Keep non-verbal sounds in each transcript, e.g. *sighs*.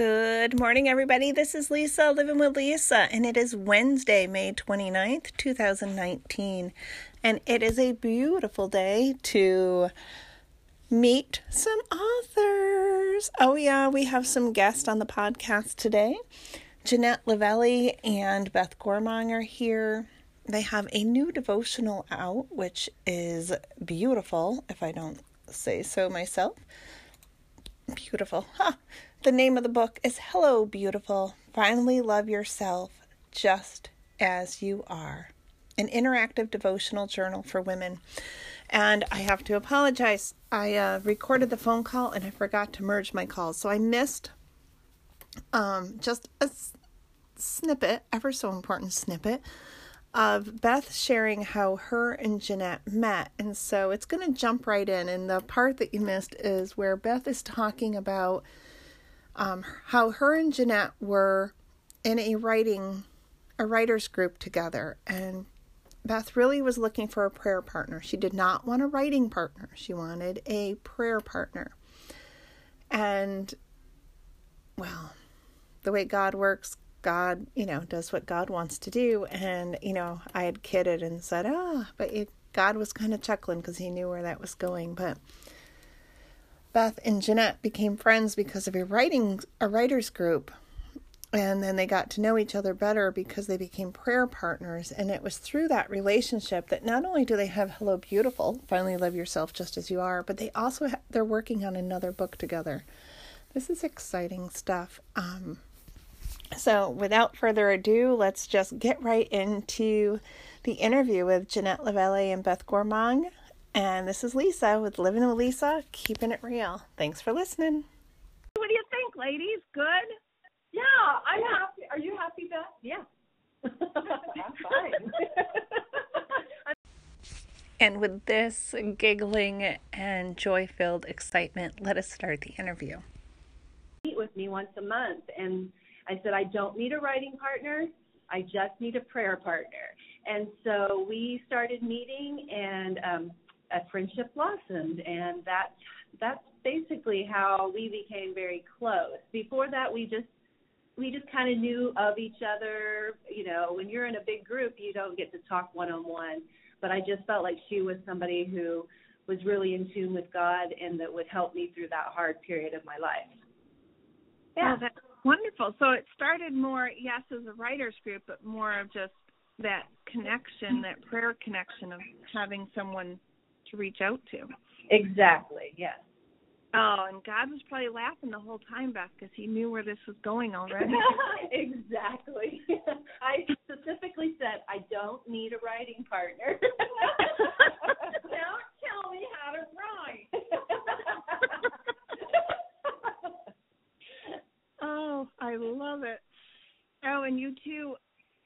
Good morning, everybody. This is Lisa, living with Lisa, and it is Wednesday, May 29th, 2019. And it is a beautiful day to meet some authors. Oh, yeah, we have some guests on the podcast today. Jeanette Levellie and Beth Gormong are here. They have a new devotional out, which is beautiful, if I don't say so myself. Beautiful. Huh. The name of the book is Hello, Beautiful. Finally Love Yourself Just as You Are. An interactive devotional journal for women. And I have to apologize. I uh, recorded the phone call and I forgot to merge my calls. So I missed um, just a s- snippet, ever so important snippet, of Beth sharing how her and Jeanette met. And so it's going to jump right in. And the part that you missed is where Beth is talking about um, how her and Jeanette were in a writing, a writers group together, and Beth really was looking for a prayer partner. She did not want a writing partner. She wanted a prayer partner. And well, the way God works, God, you know, does what God wants to do. And, you know, I had kidded and said, ah, oh, but it, God was kind of chuckling because he knew where that was going. But Beth and Jeanette became friends because of a writing a writers group. And then they got to know each other better because they became prayer partners. And it was through that relationship that not only do they have Hello Beautiful, Finally Love Yourself Just As You Are, but they also ha- they're working on another book together. This is exciting stuff. Um, so, without further ado, let's just get right into the interview with Jeanette Levellie and Beth Gormong. And this is Lisa with Living with Lisa, keeping it real. Thanks for listening. What do you think, ladies? Good? Yeah, I'm happy. Are you happy, Beth? Yeah. *laughs* I'm fine. *laughs* and with this giggling and joy filled excitement, let us start the interview. Meet with me once a month. And I said, I don't need a writing partner. I just need a prayer partner. And so we started meeting, and um, a friendship blossomed, and that's that's basically how we became very close. Before that, we just we just kind of knew of each other. You know, when you're in a big group, you don't get to talk one on one. But I just felt like she was somebody who was really in tune with God and that would help me through that hard period of my life. Yeah, oh, that's wonderful. So it started more, yes, as a writers group, but more of just that connection, that prayer connection of having someone to reach out to. Exactly. Yes. Oh, and God was probably laughing the whole time, Beth, because He knew where this was going already. *laughs* exactly. *laughs* I specifically said I don't need a writing partner. *laughs* don't tell me how to write. oh, I love it. Oh, and you too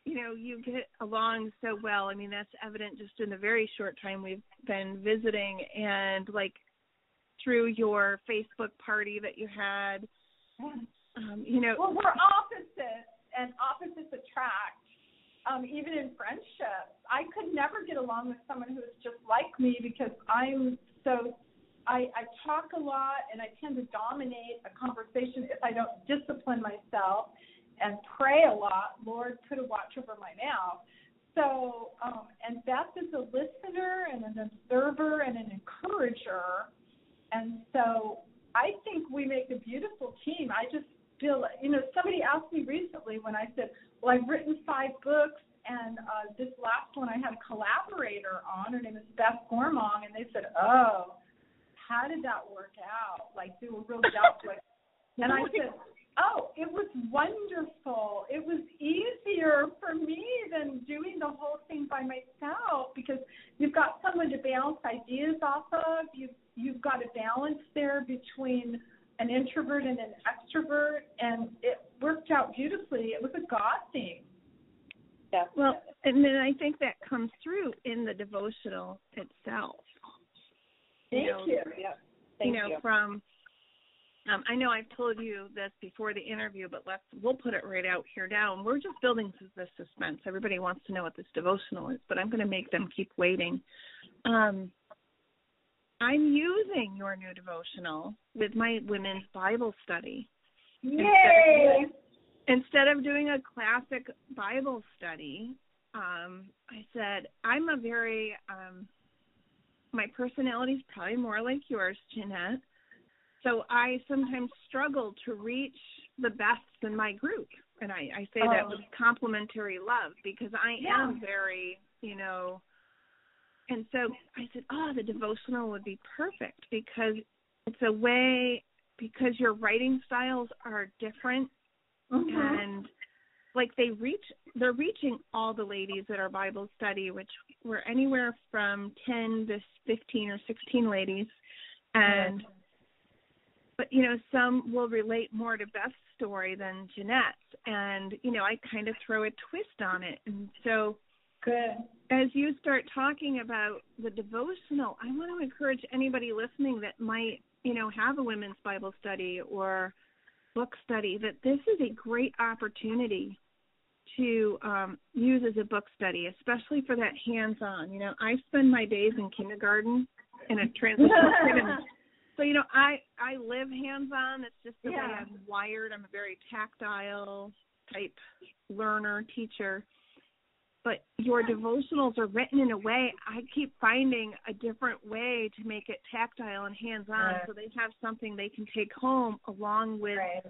you know, you get along so well. I mean, that's evident just in the very short time we've been visiting and like through your Facebook party that you had. Um, you know, well, we're opposites, and opposites attract. Um, even in friendships, I could never get along with someone who is just like me because I'm so I, I talk a lot and I tend to dominate a conversation if I don't discipline myself and pray a lot. Lord, put a watch over my mouth. So, um, and Beth is a listener and an observer and an encourager. And so I think we make a beautiful team. I just feel, you know, somebody asked me recently when I said, well, I've written five books, and uh, this last one I had a collaborator on. Her name is Beth Gormong, and they said, oh, how did that work out? Like, they were real doubtful. *laughs* and I said, Oh, it was wonderful. It was easier for me than doing the whole thing by myself because you've got someone to bounce ideas off of. You've you've got a balance there between an introvert and an extrovert, and it worked out beautifully. It was a God thing. Yeah. Well, and then I think that comes through in the devotional itself. Thank you. Know, you. Yeah. Thank you know, you. from um, I know I've told you this before the interview, but let's we'll put it right out here now. And we're just building the suspense. Everybody wants to know what this devotional is, but I'm going to make them keep waiting. Um, I'm using your new devotional with my women's Bible study, Yay! Instead of doing a classic Bible study, um, I said, I'm a very, um, my personality is probably more like yours, Jeanette. So I sometimes struggle to reach the best in my group. And I, I say that Oh. with complimentary love because I Yeah. am very, you know, and so I said, oh, the devotional would be perfect because it's a way, because your writing styles are different Mhm. and like they reach they're reaching all the ladies at our bible study which were anywhere from 10 to 15 or 16 ladies and but you know some will relate more to beth's story than jeanette's and you know i kind of throw a twist on it and so Good. as you start talking about the devotional, I want to encourage anybody listening that might, you know, have a women's Bible study or book study that this is a great opportunity to um, use as a book study, especially for that hands-on. You know, I spend my days in kindergarten in a *laughs* transitional. So you know, I I live hands-on. It's just the way I'm wired. I'm a very tactile type learner, teacher but your devotionals are written in a way I keep finding a different way to make it tactile and hands on Right. so they have something they can take home along with Right.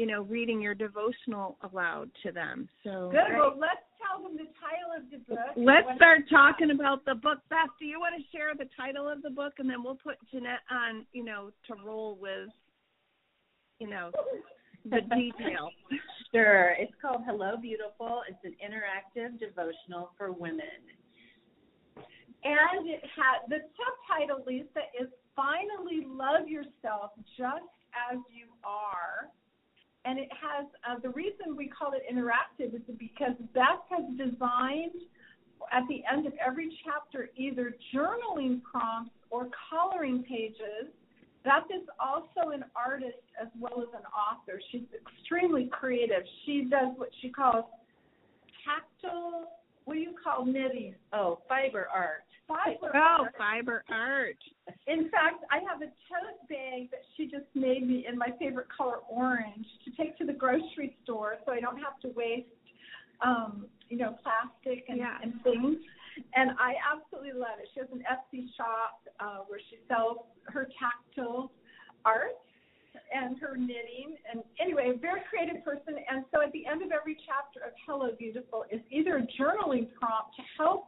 You know reading your devotional aloud to them so Good. Well, let's tell them the title of the book. let's start talking about the book beth do you want to share the title of the book and then we'll put jeanette on you know to roll with you know the *laughs* detail Sure. It's called Hello Beautiful. It's an interactive devotional for women. And it had the subtitle, Lisa, is Finally Love Yourself Just as You Are. And it has uh, the reason we call it interactive is because Beth has designed at the end of every chapter either journaling prompts or coloring pages. Beth is also an artist as well as an author. She's extremely creative. She does what she calls tactile, what do you call knitting? Oh, fiber art. Fiber oh art. fiber art In fact, I have a tote bag that she just made me in my favorite color orange to take to the grocery store so I don't have to waste um, you know, plastic and, Yeah. and things. And I absolutely love it. She has an Etsy shop uh, where she sells her tactile art and her knitting. And anyway, a very creative person. And so at the end of every chapter of Hello Beautiful is either a journaling prompt to help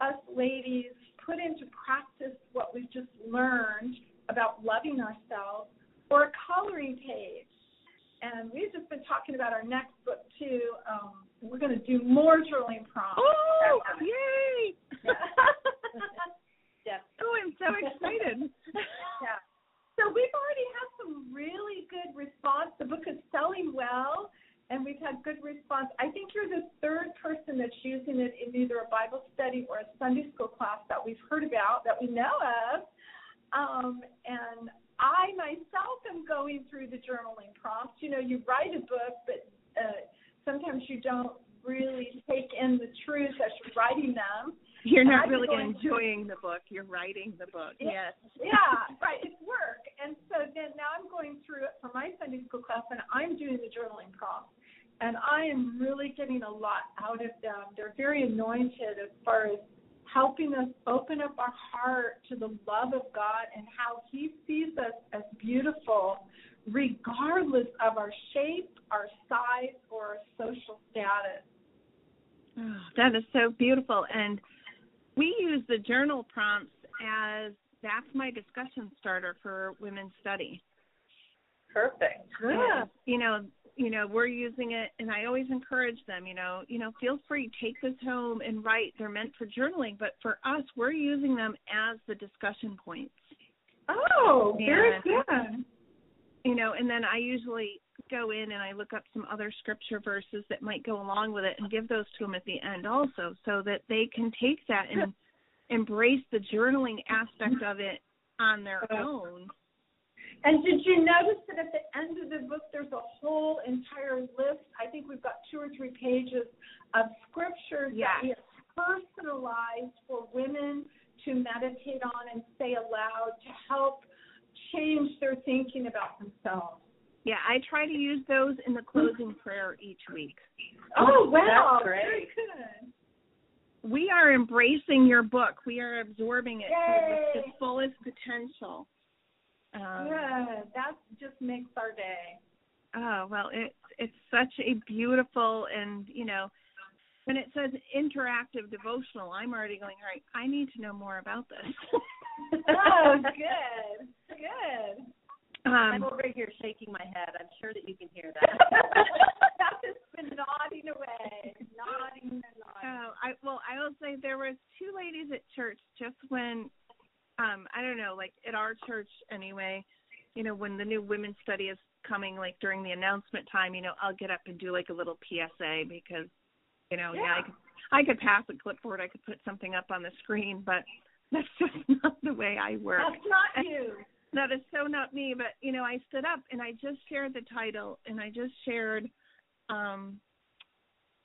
us ladies put into practice what we've just learned about loving ourselves or a coloring page. And we've just been talking about our next book too. Um, we're going to do more journaling prompts. oh yay Yeah. oh i'm so excited yeah. So we've already had some really good response. The book is selling well, and we've had good response. I think you're the third person that's using it in either a Bible study or a Sunday school class that we've heard about, that we know of. Um, and I myself am going through the journaling prompts. You know, you write a book, but uh, sometimes you don't really take in the truths as you're writing them. You're not I'm really going- enjoying the book. You're writing the book. Yeah. Yes. yeah, right. It's work. And so then now I'm going through it for my Sunday school class and I'm doing the journaling prompts. And I am really getting a lot out of them. They're very anointed as far as helping us open up our heart to the love of God and how He sees us as beautiful, regardless of our shape, our size, or our social status. Oh, that is so beautiful. And we use the journal prompts as that's my discussion starter for women's study. Perfect. And, you know, you know, we're using it and I always encourage them, you know, you know, feel free, take this home and write. They're meant for journaling, but for us, we're using them as the discussion points. Oh, very good. you know, and then I usually go in and I look up some other scripture verses that might go along with it and give those to them at the end also so that they can take that and *laughs* embrace the journaling aspect of it on their uh, own. And did you notice that at the end of the book, there's a whole entire list? I think we've got two or three pages of scriptures Yes. that we have personalized for women to meditate on and say aloud to help change their thinking about themselves. Yeah, I try to use those in the closing prayer each week. Oh, wow. That's Very good. We are embracing your book. We are absorbing it to its Yay. fullest potential. Um, Good. That just makes our day. Oh well, it's it's such a beautiful and you know, when it says interactive devotional, I'm already going. All right, I need to know more about this. *laughs* Oh, *laughs* good. Good. I'm um, over here shaking my head. I'm sure that you can hear that. *laughs* *laughs* that has been nodding away, nodding and nodding. oh, I well, I will say there was two ladies at church just when, um, I don't know, like at our church anyway. You know, when the new women's study is coming, like during the announcement time, you know, I'll get up and do like a little PSA because, you know, yeah, Yeah. I could I could pass a clipboard, I could put something up on the screen, but *laughs* that's just not the way I work. That's not you. That is so not me, but you know, I stood up and I just shared the title and I just shared um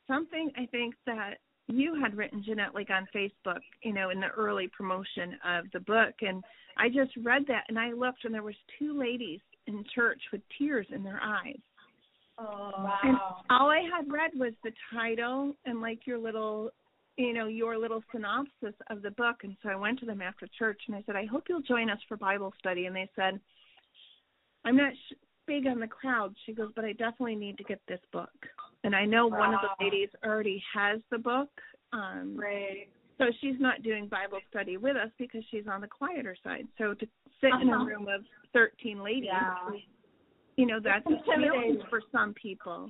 something I think that you had written Jeanette like on Facebook, you know, in the early promotion of the book and I just read that and I looked and there was two ladies in church with tears in their eyes. Oh, And wow. all I had read was the title and like your little, you know, your little synopsis of the book. And so I went to them after church and I said, I hope you'll join us for Bible study. And they said, I'm not sh- big on the crowd. She goes, but I definitely need to get this book. And I know one of the ladies already has the book. Um, Great. so she's not doing Bible study with us because she's on the quieter side. So to sit in a Uh-huh. room of 13 ladies, Yeah. you know, that's a challenge intimidating. for some people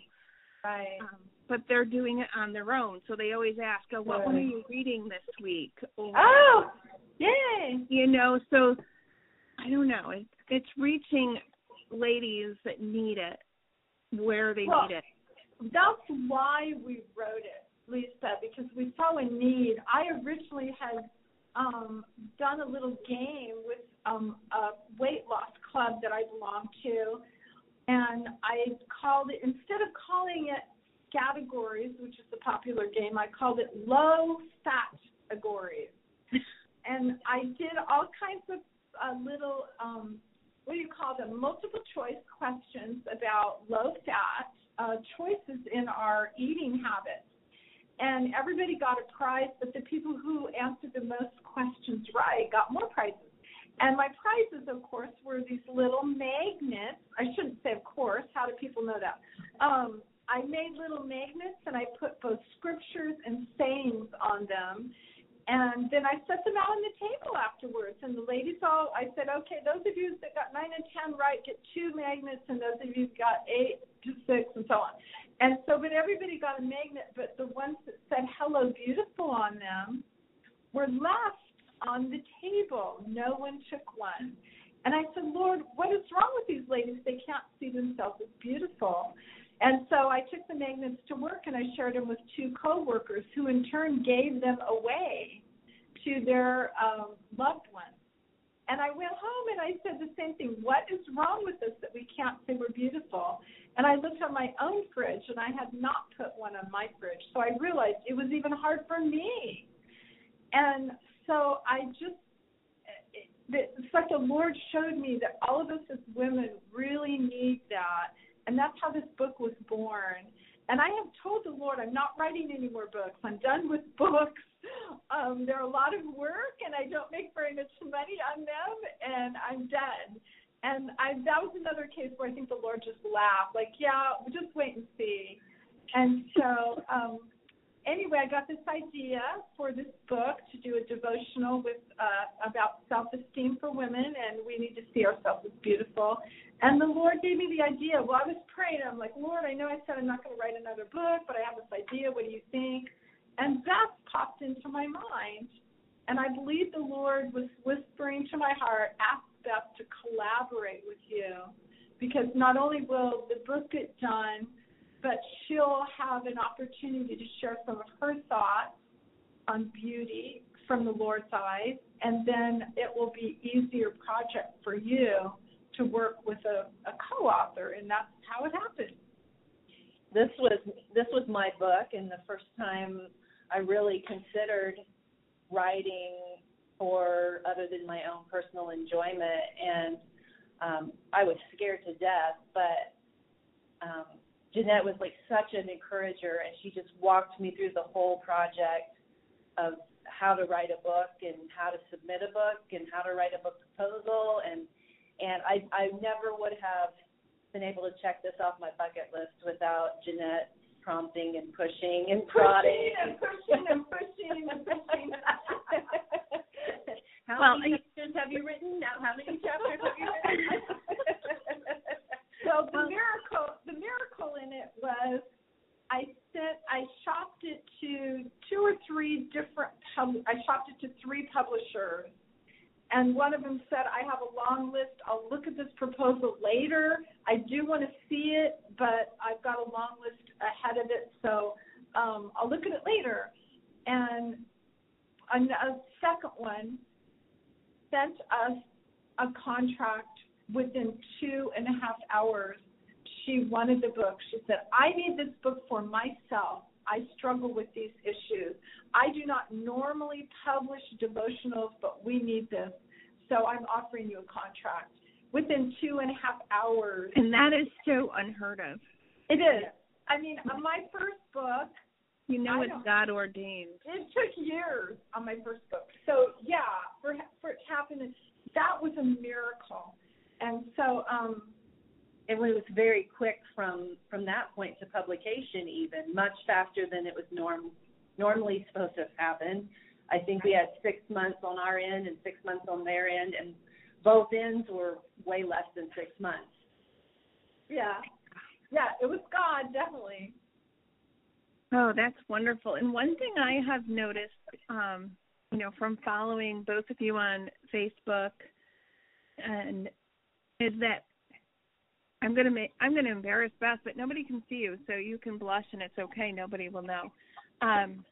Right. um, but they're doing it on their own. So they always ask, "Oh, what one are you reading this week?" Or, Oh, yay. you know, so I don't know. It's it's reaching ladies that need it where they Well, need it. That's why we wrote it, Lisa, because we saw a need. I originally had um, done a little game with um, a weight loss club that I belong to, and I called it instead of calling it categories, which is the popular game, I called it low fat categories. *laughs* and I did all kinds of uh, little um, what do you call them? Multiple choice questions about low fat uh, choices in our eating habits. And everybody got a prize, but the people who answered the most questions right got more prizes. And my prizes, of course, were these little magnets. I shouldn't say, of course. How do people know that? Um, I made little magnets and I put both scriptures and sayings on them. And then I set them out on the table afterwards. And the ladies all, I said, okay, those of you that got nine and 10 right get two magnets, and those of you got eight to six, and so on. And so, but everybody got a magnet, but the ones that said hello beautiful on them were left on the table. No one took one. And I said, Lord, what is wrong with these ladies? They can't see themselves as beautiful. And so I took the magnets to work and I shared them with two coworkers who in turn gave them away to their um, loved ones. And I went home and I said the same thing. What is wrong with us that we can't say we're beautiful? And I looked on my own fridge and I had not put one on my fridge. So I realized it was even hard for me. And so I just, it's like the Lord showed me that all of us as women really need that. And that's how this book was born. And I have told the Lord I'm not writing any more books. I'm done with *laughs* books. Um, they're a lot of work, and I don't make very much money on them, and I'm done. And I that was another case where I think the Lord just laughed, like, yeah, just wait and see. And so, um, anyway, I got this idea for this book to do a devotional with uh, about self-esteem for women, and we need to see ourselves as beautiful. And the Lord gave me the idea. Well, I was praying. I'm like, Lord, I know I said I'm not going to write another book, but I have this idea. What do you think? And that popped into my mind. And I believe the Lord was whispering to my heart, ask Beth to collaborate with you. Because not only will the book get done, but she'll have an opportunity to share some of her thoughts on beauty from the Lord's eyes. And then it will be easier project for you to work with a, a co-author, and that's how it happened. This was this was my book, and the first time I really considered writing for other than my own personal enjoyment, and um, I was scared to death. But Jeanette was like such an encourager, and she just walked me through the whole project of how to write a book and how to submit a book and how to write a book proposal and and I I never would have been able to check this off my bucket list without Jeanette prompting and pushing and prodding and pushing and pushing and pushing. *laughs* how Well, many chapters have you written? Now, how many chapters have you written? *laughs* so the miracle, the miracle in it was, I sent, I shopped it to two or three different pub. I shopped it to three publishers, and one of them said, "I have a long list. I'll look at this proposal later. I do want to see it, but I've got a long list ahead of it, so um, I'll look at it later." And a, a second one sent us a contract within two and a half hours. She wanted the book. She said, I need this book for myself. I struggle with these issues. I do not normally publish devotionals, but we need this. So I'm offering you a contract within two and a half hours. And that is so unheard of. It is. I mean, on my first book, You know I it's God ordained. it took years on my first book. So yeah, for for it to happen, that was a miracle. And so, um, it was very quick from from that point to publication even much faster than it was norm normally supposed to happen i think we had six months on our end and six months on their end and both ends were way less than six months yeah, yeah, it was God definitely. Oh, that's wonderful. And one thing I have noticed, um, you know, from following both of you on Facebook, and is that I'm gonna make I'm gonna embarrass Beth, but nobody can see you, so you can blush and it's okay. Nobody will know. Um,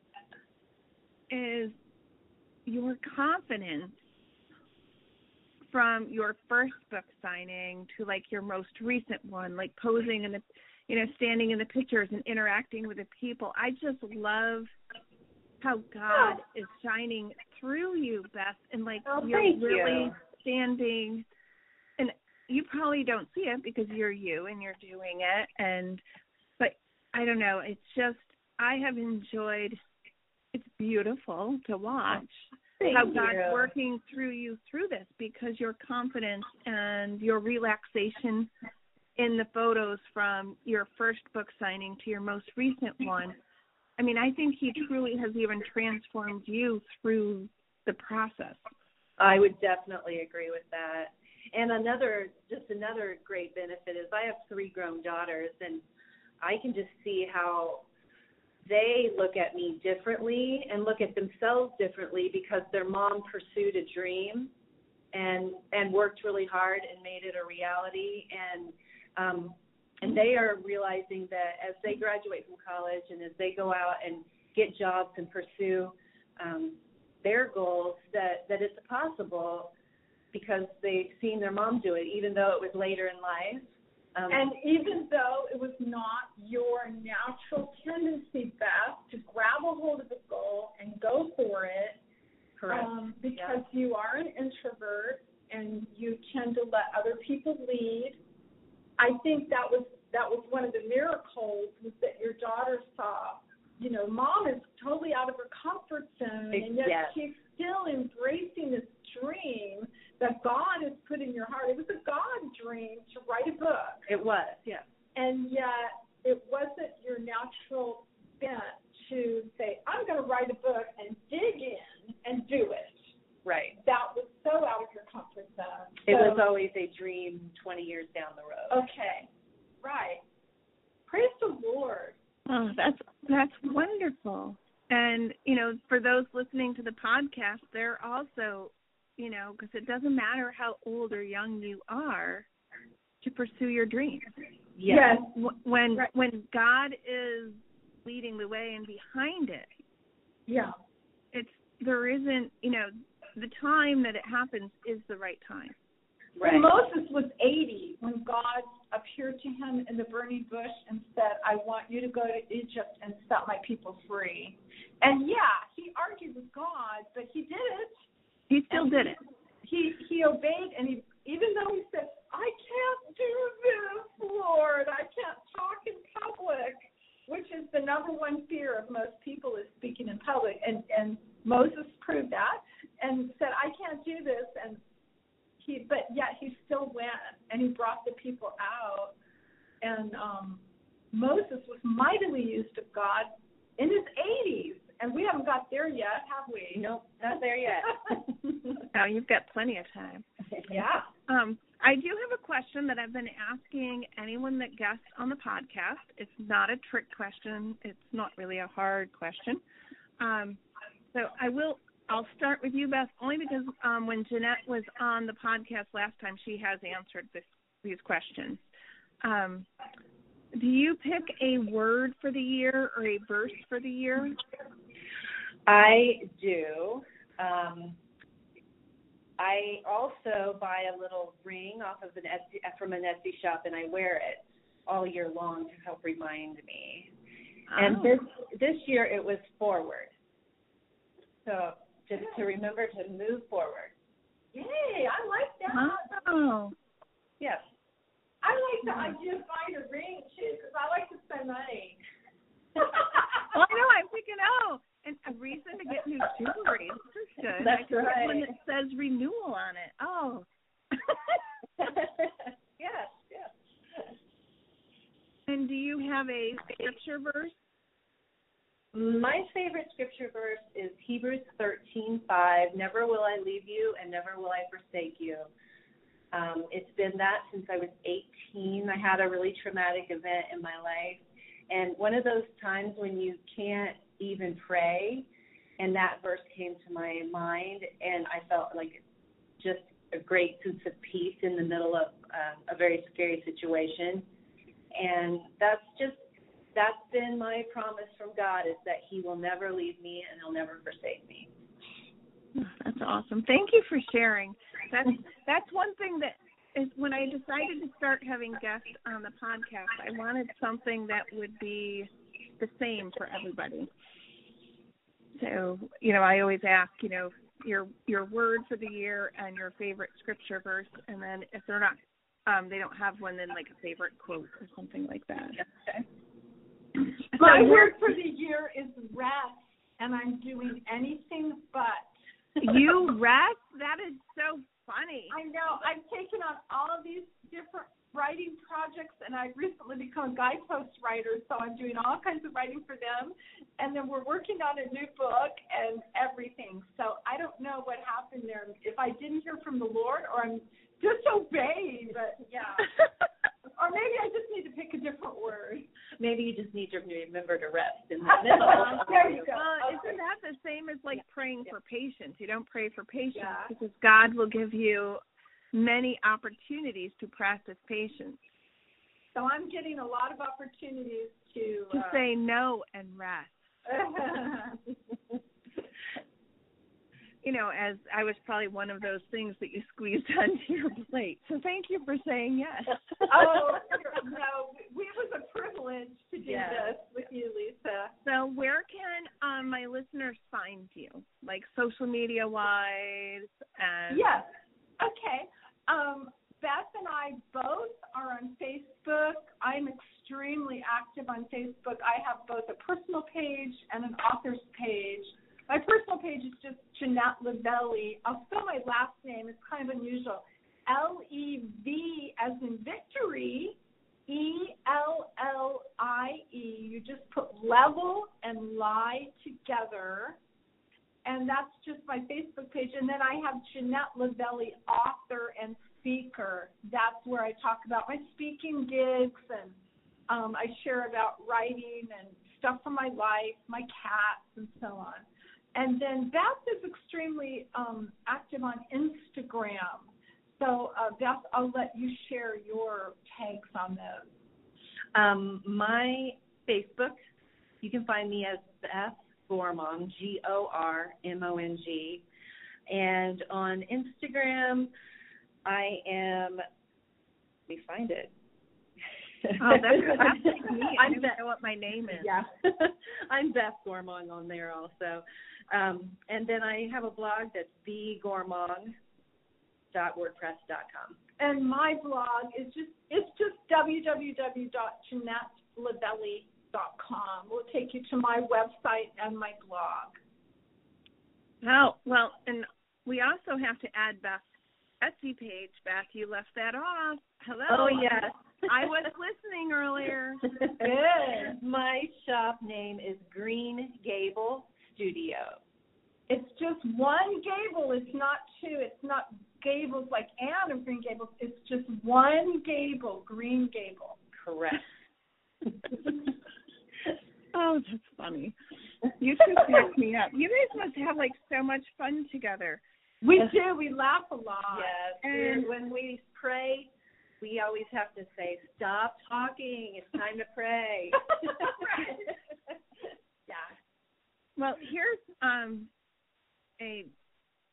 is your confidence from your first book signing to like your most recent one, like posing in the you know, standing in the pictures and interacting with the people. I just love how God is shining through you, Beth, and like Oh, you're really you. standing and you probably don't see it because you're you and you're doing it and but I don't know, it's just I have enjoyed it's beautiful to watch Thank how you. God's working through you through this because your confidence and your relaxation in the photos from your first book signing to your most recent one. I mean, I think he truly has even transformed you through the process. I would definitely agree with that. And another, just another great benefit is I have three grown daughters, and I can just see how they look at me differently and look at themselves differently because their mom pursued a dream and and worked really hard and made it a reality. And um and they are realizing that as they graduate from college and as they go out and get jobs and pursue um their goals that that it's possible because they've seen their mom do it even though it was later in life um And even though it was not your natural tendency, Beth, to grab a hold of the goal and go for it, correct um, because you are an introvert and you tend to let other people lead. I think that was that was one of the miracles was that your daughter saw, you know, mom is totally out of her comfort zone and yet Yes. she's still embracing this dream that God has put in your heart. It was a God dream to write a book it was yeah and yet it wasn't your natural bent to say, I'm going to write a book and dig in and do it. right That was so out of your comfort zone. it So- was always a dream 20 years down the road okay, right. Praise the Lord. Oh, that's that's wonderful. And you know, for those listening to the podcast, they're also, you know, because it doesn't matter how old or young you are, to pursue your dreams. yes Wh- When Right. when God is leading the way and behind it, Yeah. it's there isn't, you know, the time that it happens is the right time. right When Moses was 80 when God appeared to him in the burning bush and said, I want you to go to Egypt and set my people free. And yeah, he argued with God, but he did it. He still did it. He he obeyed and he even though he said, I can't do this, Lord, I can't talk in public," which is the number one fear of most people is speaking in public, and and Moses proved that and said, "I can't do this," and he, but yet he still went and he brought the people out, and um, Moses was mightily used of God in his 80s, and we haven't got there yet, have we? Nope, not there yet. *laughs* no, you've got plenty of time. *laughs* yeah. Um, I do have a question that I've been asking anyone that guests on the podcast. It's not a trick question. It's not really a hard question. Um, so I will. I'll start with you, Beth, only because um, when Jeanette was on the podcast last time, she has answered this, these questions. Um, do you pick a word for the year or a verse for the year? I do. Um, I also buy a little ring off of an Etsy, from an Etsy shop, and I wear it all year long to help remind me. Oh. And this this year it was forward. So just to remember to move forward. Yay! I like that. Oh. Yes. I like the idea of buying a ring too, because I like to spend money. well, *laughs* oh, I know. I'm thinking, oh, and a reason to get new jewelry. This is good. That's I right. One that says renewal on it. Oh. *laughs* yes, yes. And do you have a scripture verse? My favorite scripture verse is Hebrews 13:5. Never will I leave you, and never will I forsake you. Um, it's been that since I was 18. I had a really traumatic event in my life. And one of those times when you can't even pray, and that verse came to my mind, and I felt like just a great sense of peace in the middle of uh, a very scary situation. And that's just that's been my promise from God is that He will never leave me and He'll never forsake me. That's awesome. Thank you for sharing. That's that's one thing that is when I decided to start having guests on the podcast, I wanted something that would be the same for everybody. So, you know, I always ask, you know, your your word for the year and your favorite scripture verse and then if they're not um they don't have one then like a favorite quote or something like that. Okay. *laughs* My word for the year is rest and I'm doing anything but you rest? That is so funny. I know. I've taken on all of these different writing projects, and I've recently become a guidepost writer, so I'm doing all kinds of writing for them. And then we're working on a new book and everything. So I don't know what happened there. If I didn't hear from the Lord, or I'm disobeying, but yeah. *laughs* or maybe I just need to pick a different word. Maybe you just need to remember to rest in the *laughs* middle. there you go. Uh, okay. Isn't that the same as like praying Yeah. for patience? You don't pray for patience Yeah. because God will give you many opportunities to practice patience. So I'm getting a lot of opportunities to To uh, say no and rest. *laughs* You know, as I was probably one of those things that you squeezed *laughs* onto your plate. So thank you for saying yes. *laughs* oh no, we- it was a privilege to do Yeah. this with you, Lisa. So where can um, my listeners find you, like social media wise? And Yes. Okay. Um, Beth and I both are on Facebook. I'm extremely active on Facebook. I have both a personal page and an author's page. My personal page is just Jeanette Levellie. I'll spell my last name. It's kind of unusual. L E V as in victory, E L L I E. You just put level and lie together and that's just my Facebook page. And then I have Jeanette Levellie, author and speaker. That's where I talk about my speaking gigs and um, I share about writing and stuff from my life, my cats, and so on. And then Beth is extremely um, active on Instagram. So, uh, Beth, I'll let you share your takes on those. Um, my Facebook, you can find me as Beth Gormong, G O R M O N G. And on Instagram, I am, let me find it. Oh, that's, *laughs* that's like me. I don't know what my name is. Yeah, *laughs* I'm Beth Gormong on there also. Um, and then I have a blog that's thegormong.wordpress.com. and my blog is just it's just www.jeanettelevellie.com com. We'll take you to my website and my blog. Oh, well, and we also have to add Beth's Etsy page. Beth, you left that off. Hello. Oh yes. I was listening earlier. *laughs* Good. My shop name is Green Gable Studio. It's just one gable. It's not two. It's not gables like Anne of Green Gables. It's just one gable, Green Gable. Correct. *laughs* oh, that's funny. You two crack me up. You guys must have like so much fun together. We do. We laugh a lot. Yes. And- And when we pray, we always have to say, "Stop talking. It's time to pray." *laughs* *laughs* yeah. Well, here's um a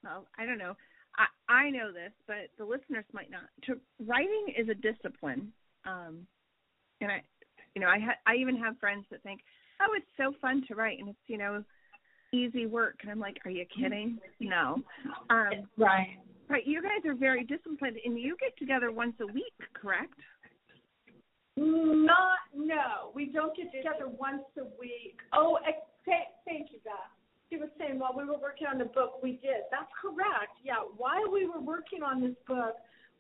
well, I don't know. I I know this, but the listeners might not. To writing is a discipline. Um and I you know, I ha- I even have friends that think, "Oh, it's so fun to write and it's, you know, easy work." And I'm like, "Are you kidding?" No. Um Right. but you guys are very disciplined and you get together once a week, correct? Not no. We don't get together once a week. Oh, ex- thank, thank you, Beth. She was saying while we were working on the book, we did. That's correct. Yeah, while we were working on this book,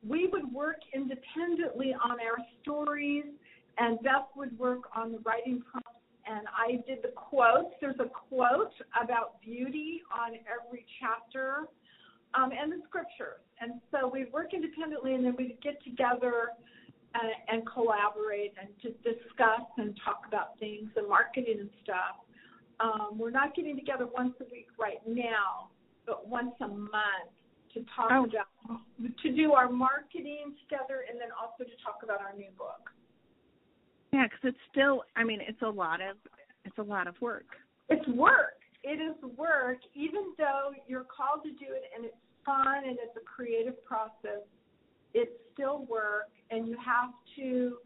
we would work independently on our stories, and Beth would work on the writing prompts, and I did the quotes. There's a quote about beauty on every chapter, um, and the scriptures. And so we'd work independently, and then we'd get together and, and collaborate and to discuss and talk about things and marketing and stuff. Um, we're not getting together once a week right now, but once a month to talk Oh. about to do our marketing together, and then also to talk about our new book. Yeah, cuz it's still I mean, it's a lot of it's a lot of work. It's work. It is work, even though you're called to do it and it's fun and it's a creative process. It's still work, and you have to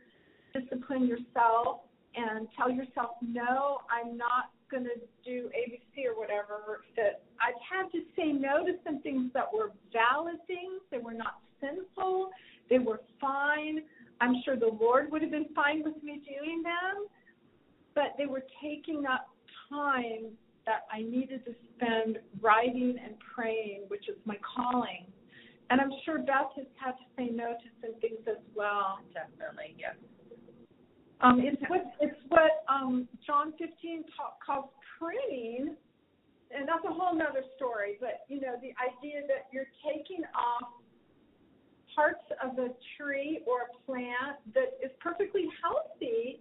discipline yourself and tell yourself, no, I'm not going to do ABC or whatever. That I've had to say no to some things that were valid things. They were not sinful. They were fine. I'm sure the Lord would have been fine with me doing them, but they were taking up time that I needed to spend writing and praying, which is my calling. And I'm sure Beth has had to say no to some things as well. Definitely. Yes. Um, it's what it's what um, John 15 ta- calls pruning, and that's a whole nother story. But you know, the idea that you're taking off parts of a tree or a plant that is perfectly healthy,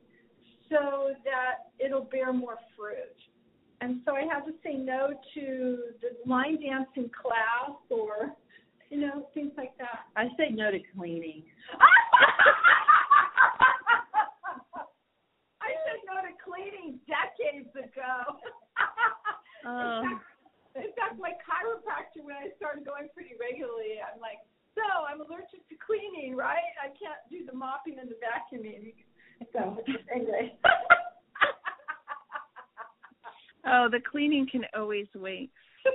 so that it'll bear more fruit. And so I had to say no to the line dancing class or, you know, things like that. I say no to cleaning. *laughs* I said no to cleaning decades ago. *laughs* Oh. in, fact, in fact, my chiropractor, when I started going pretty regularly, I'm like, so I'm allergic to cleaning, right? I can't do the mopping and the vacuuming. So anyway. Oh, the cleaning can always wait. *laughs*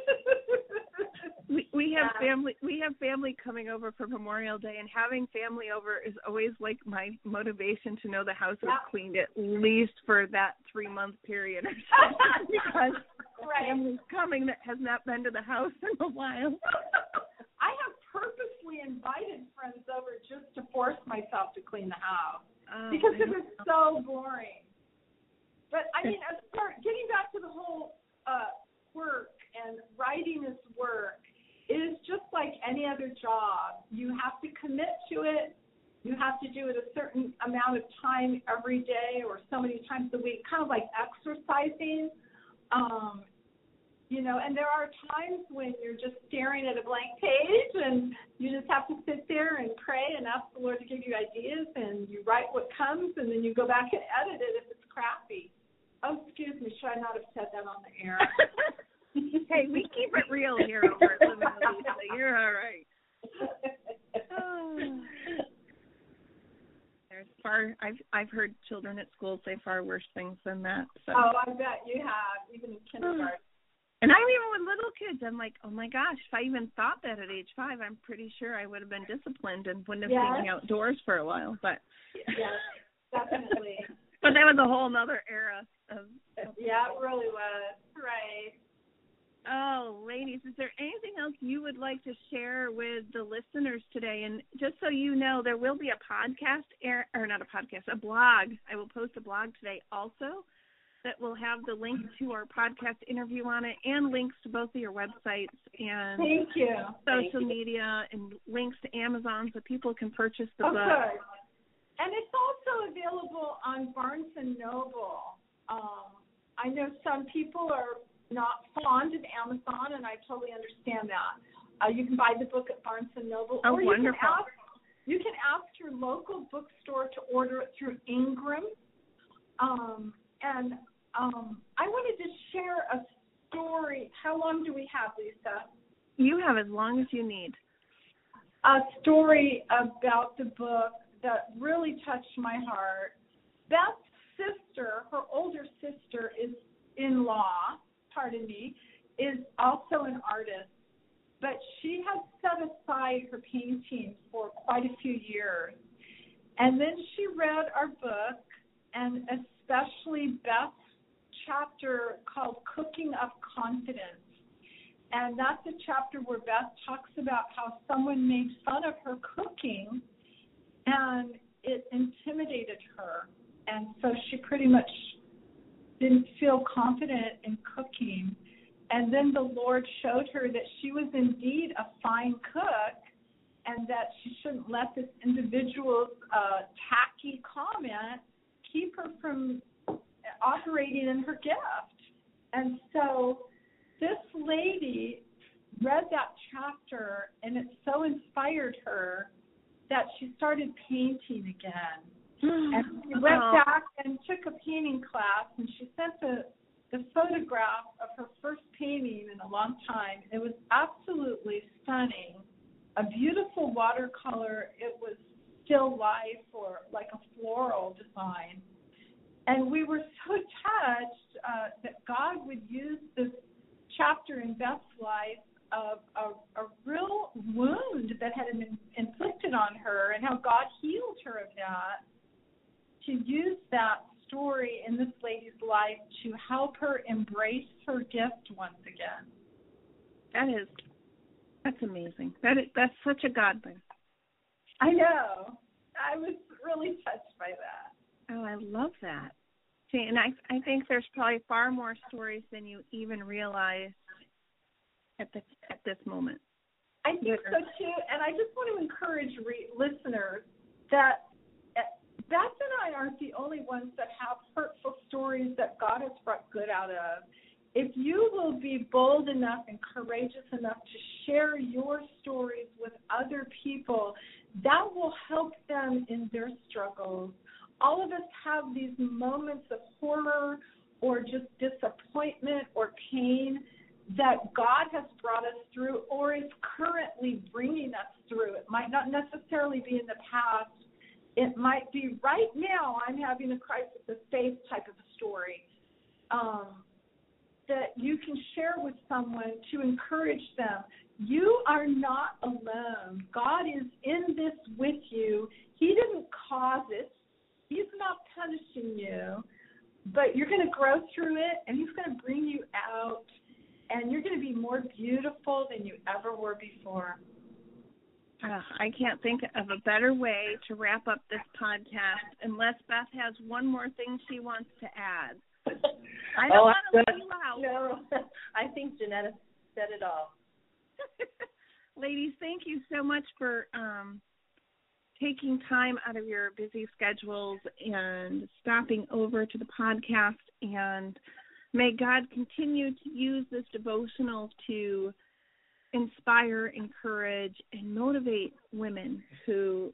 We we have Yeah. family we have family coming over for Memorial Day and having family over is always like my motivation to know the house is cleaned at least for that three month period or *laughs* something because right. family's coming that has not been to the house in a while. *laughs* I have purposely invited friends over just to force myself to clean the house Oh, because it was so boring. But I mean, as far getting back to the whole uh, work and writing is work, it is just like any other job. You have to commit to it. You have to do it a certain amount of time every day or so many times a week, kind of like exercising. Um, you know, and there are times when you're just staring at a blank page and you just have to sit there and pray and ask the Lord to give you ideas and you write what comes and then you go back and edit it if it's crappy. Oh, excuse me, should I not have said that on the air? *laughs* hey, we keep it real here over at Living Lisa. You're all right. Oh. *laughs* There's far I've I've heard children at school say far worse things than that. So oh, I bet you have, even in kindergarten. and I'm even with little kids, I'm like, Oh my gosh, if I even thought that at age five, I'm pretty sure I would have been disciplined and wouldn't have Yes. me outdoors for a while. But yes, definitely. *laughs* but that was a whole nother era of, *laughs* of yeah, it really was. Right. Oh, ladies, is there anything else you would like to share with the listeners today? And just so you know, there will be a podcast, air, or not a podcast, a blog. I will post a blog today also that will have the link to our podcast interview on it and links to both of your websites and Thank you. social Thank media you. and links to Amazon so people can purchase the of book. Course. And it's also available on Barnes and Noble. Um, I know some people are not fond of Amazon, and I totally understand that. Uh, you can buy the book at Barnes and Noble, oh, or you wonderful. can ask you can ask your local bookstore to order it through Ingram. Um, and um, I wanted to share a story. How long do we have, Lisa? You have as long as you need. A story about the book that really touched my heart. Beth's sister, her older sister, is in law, pardon me, is also an artist. But she has set aside her painting for quite a few years. And then she read our book, and especially Beth's chapter called Cooking Up Confidence. And that's a chapter where Beth talks about how someone made fun of her cooking and it intimidated her. And so she pretty much didn't feel confident in cooking. And then the Lord showed her that she was indeed a fine cook and that she shouldn't let this individual's uh, tacky comment keep her from operating in her gift. And so this lady read that chapter and it so inspired her that she started painting again. And *sighs* she went Oh. back and took a painting class and she sent the the photograph of her first painting in a long time. It was absolutely stunning. A beautiful watercolor. It was still life or like a floral design. And we were so touched uh, that God would use this chapter in Beth's life of a, a real wound that had been inflicted on her and how God healed her of that to use that story in this lady's life to help her embrace her gift once again. That is, that's amazing. That is, that's such a God thing. I know. I was really touched by that. Oh, I love that. See, and I I think there's probably far more stories than you even realize at this at this moment. I think so too, and I just want to encourage re- listeners that Beth and I aren't the only ones that have hurtful stories that God has brought good out of. If you will be bold enough and courageous enough to share your stories with other people, that will help them in their struggles. All of us have these moments of horror or just disappointment or pain that God has brought us through or is currently bringing us through. It might not necessarily be in the past. It might be right now I'm having a crisis of faith type of a story um, that you can share with someone to encourage them. You are not alone. God is in this with you. He didn't cause it. He's not punishing you, but you're going to grow through it and He's going to bring you out and you're going to be more beautiful than you ever were before. Uh, I can't think of a better way to wrap up this podcast unless Beth has one more thing she wants to add. I don't oh, want to leave you out. No, *laughs* I think Jeanette said it all. *laughs* Ladies, thank you so much for um, taking time out of your busy schedules and stopping over to the podcast. And may God continue to use this devotional to inspire, encourage, and motivate women who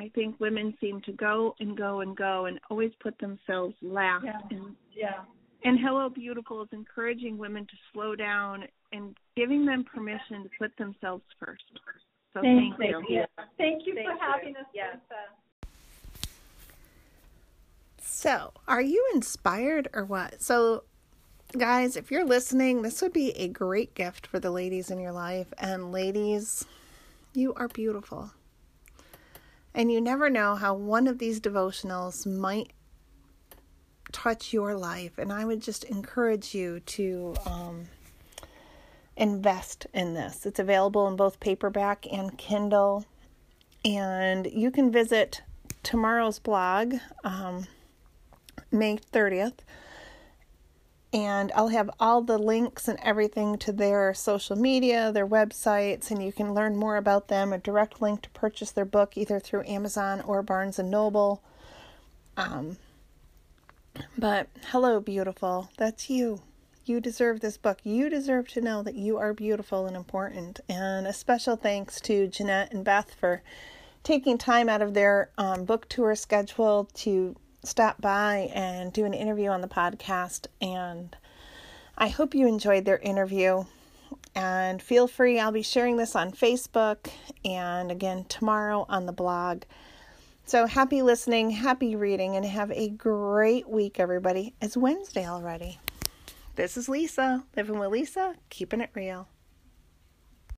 I think women seem to go and go and go and always put themselves last. Yeah. And, Yeah. and Hello Beautiful is encouraging women to slow down and giving them permission to put themselves first. So thank, Thank you. you. Thank you Thank for you. having us, Yeah. Lisa. So, are you inspired or what? So, guys, if you're listening, this would be a great gift for the ladies in your life. And, ladies, you are beautiful. And you never know how one of these devotionals might touch your life. And I would just encourage you to um, invest in this. It's available in both paperback and Kindle. And you can visit tomorrow's blog, um, May 30th. And I'll have all the links and everything to their social media, their websites, and you can learn more about them. A direct link to purchase their book either through Amazon or Barnes and Noble. Um, but hello, beautiful. That's you. You deserve this book. You deserve to know that you are beautiful and important. And a special thanks to Jeanette and Beth for taking time out of their um, book tour schedule to stop by and do an interview on the podcast. And I hope you enjoyed their interview. And feel free, I'll be sharing this on Facebook and again tomorrow on the blog. So happy listening, happy reading, and have a great week, everybody. It's Wednesday already. This is Lisa, living with Lisa, keeping it real.